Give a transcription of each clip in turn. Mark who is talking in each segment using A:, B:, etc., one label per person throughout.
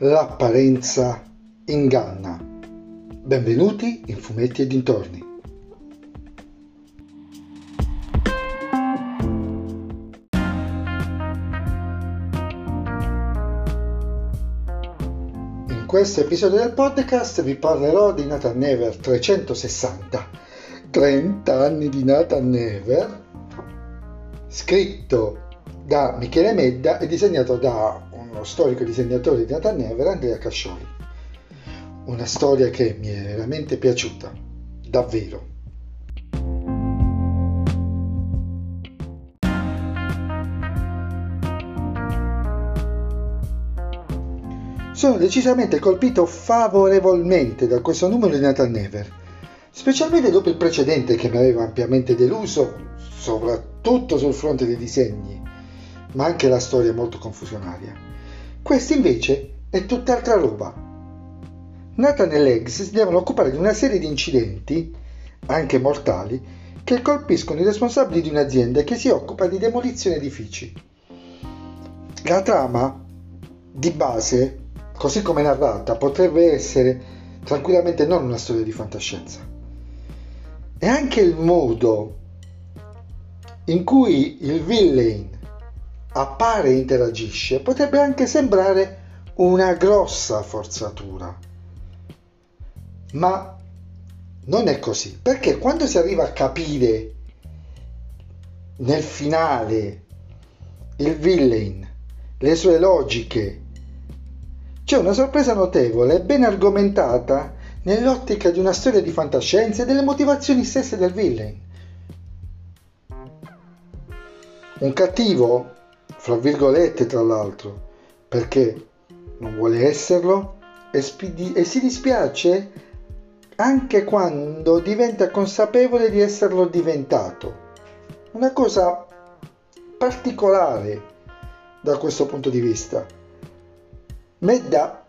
A: L'apparenza inganna. Benvenuti in Fumetti e dintorni. In questo episodio del podcast vi parlerò di Nathan Never 360, 30 anni di Nathan Never, scritto da Michele Medda e disegnato da uno storico disegnatore di Nathan Never, Andrea Cascioli. Una storia che mi è veramente piaciuta, davvero. Sono decisamente colpito favorevolmente da questo numero di Nathan Never, specialmente dopo il precedente che mi aveva ampiamente deluso, soprattutto sul fronte dei disegni ma anche la storia è molto confusionaria. Questa invece è tutt'altra roba. Nathan e Legs si devono occupare di una serie di incidenti, anche mortali, che colpiscono i responsabili di un'azienda che si occupa di demolizione edifici. La trama, di base, così come narrata, potrebbe essere tranquillamente non una storia di fantascienza. E anche il modo in cui il villain appare e interagisce potrebbe anche sembrare una grossa forzatura. Ma non è così, perché quando si arriva a capire nel finale il villain, le sue logiche, c'è una sorpresa notevole e ben argomentata nell'ottica di una storia di fantascienza e delle motivazioni stesse del villain. Un cattivo fra virgolette tra l'altro, perché non vuole esserlo e, spidi- e si dispiace anche quando diventa consapevole di esserlo diventato. Una cosa particolare da questo punto di vista. Medda,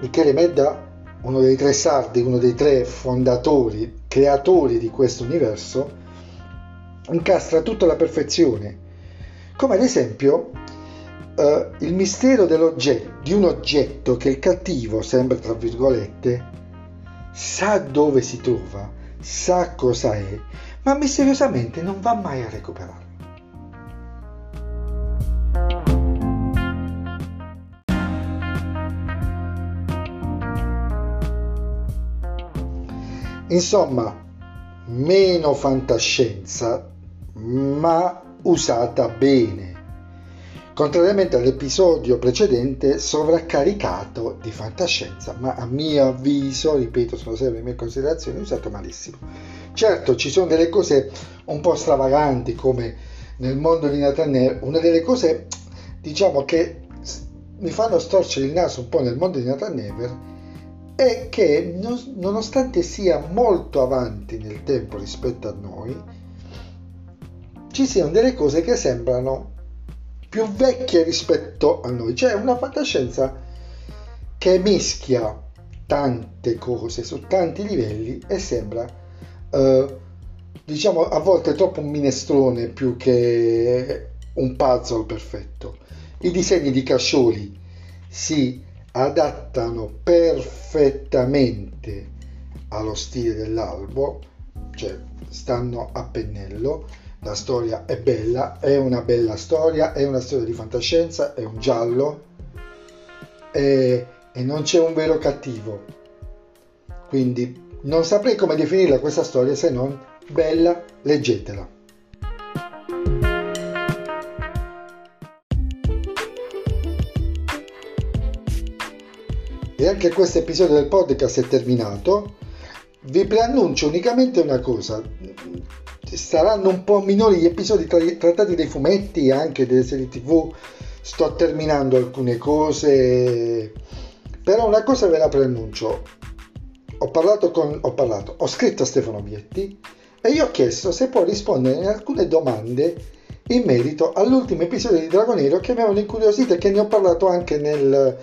A: Michele Medda, uno dei tre sardi, uno dei tre fondatori, creatori di questo universo, incastra tutta la perfezione come ad esempio uh, il mistero di un oggetto che il cattivo, sempre tra virgolette, sa dove si trova, sa cosa è, ma misteriosamente non va mai a recuperarlo. Insomma, meno fantascienza, ma usata bene, contrariamente all'episodio precedente sovraccaricato di fantascienza, ma a mio avviso, ripeto, sono sempre le mie considerazioni, usato malissimo. Certo, ci sono delle cose un po' stravaganti come nel mondo di Nathaniel, una delle cose diciamo che mi fanno storcere il naso un po' nel mondo di Nathan Never è che nonostante sia molto avanti nel tempo rispetto a noi, ci siano delle cose che sembrano più vecchie rispetto a noi. Cioè una fantascienza che mischia tante cose su tanti livelli e sembra, eh, diciamo, a volte troppo un minestrone più che un puzzle perfetto. I disegni di Cascioli si adattano perfettamente allo stile dell'albo, cioè stanno a pennello la storia è bella, è una bella storia, è una storia di fantascienza, è un giallo e, e non c'è un vero cattivo. Quindi non saprei come definirla questa storia se non bella, leggetela. E anche questo episodio del podcast è terminato. Vi preannuncio unicamente una cosa. Saranno un po' minori gli episodi tra- trattati dai fumetti e anche delle serie tv sto terminando alcune cose però una cosa ve la preannuncio. Ho parlato con ho parlato ho scritto a Stefano Vietti e gli ho chiesto se può rispondere a alcune domande in merito all'ultimo episodio di Dragonero che mi avevano incuriosito e che ne ho parlato anche nel,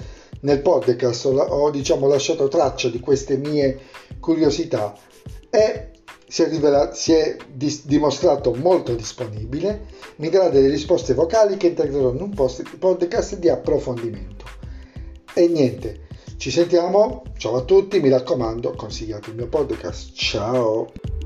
A: nel podcast ho, ho diciamo lasciato traccia di queste mie curiosità e si è, rivelato, si è dis- dimostrato molto disponibile, mi darà delle risposte vocali che integrerò in un post- podcast di approfondimento. E niente, Ci sentiamo, ciao a tutti, mi raccomando, consigliate il mio podcast. Ciao!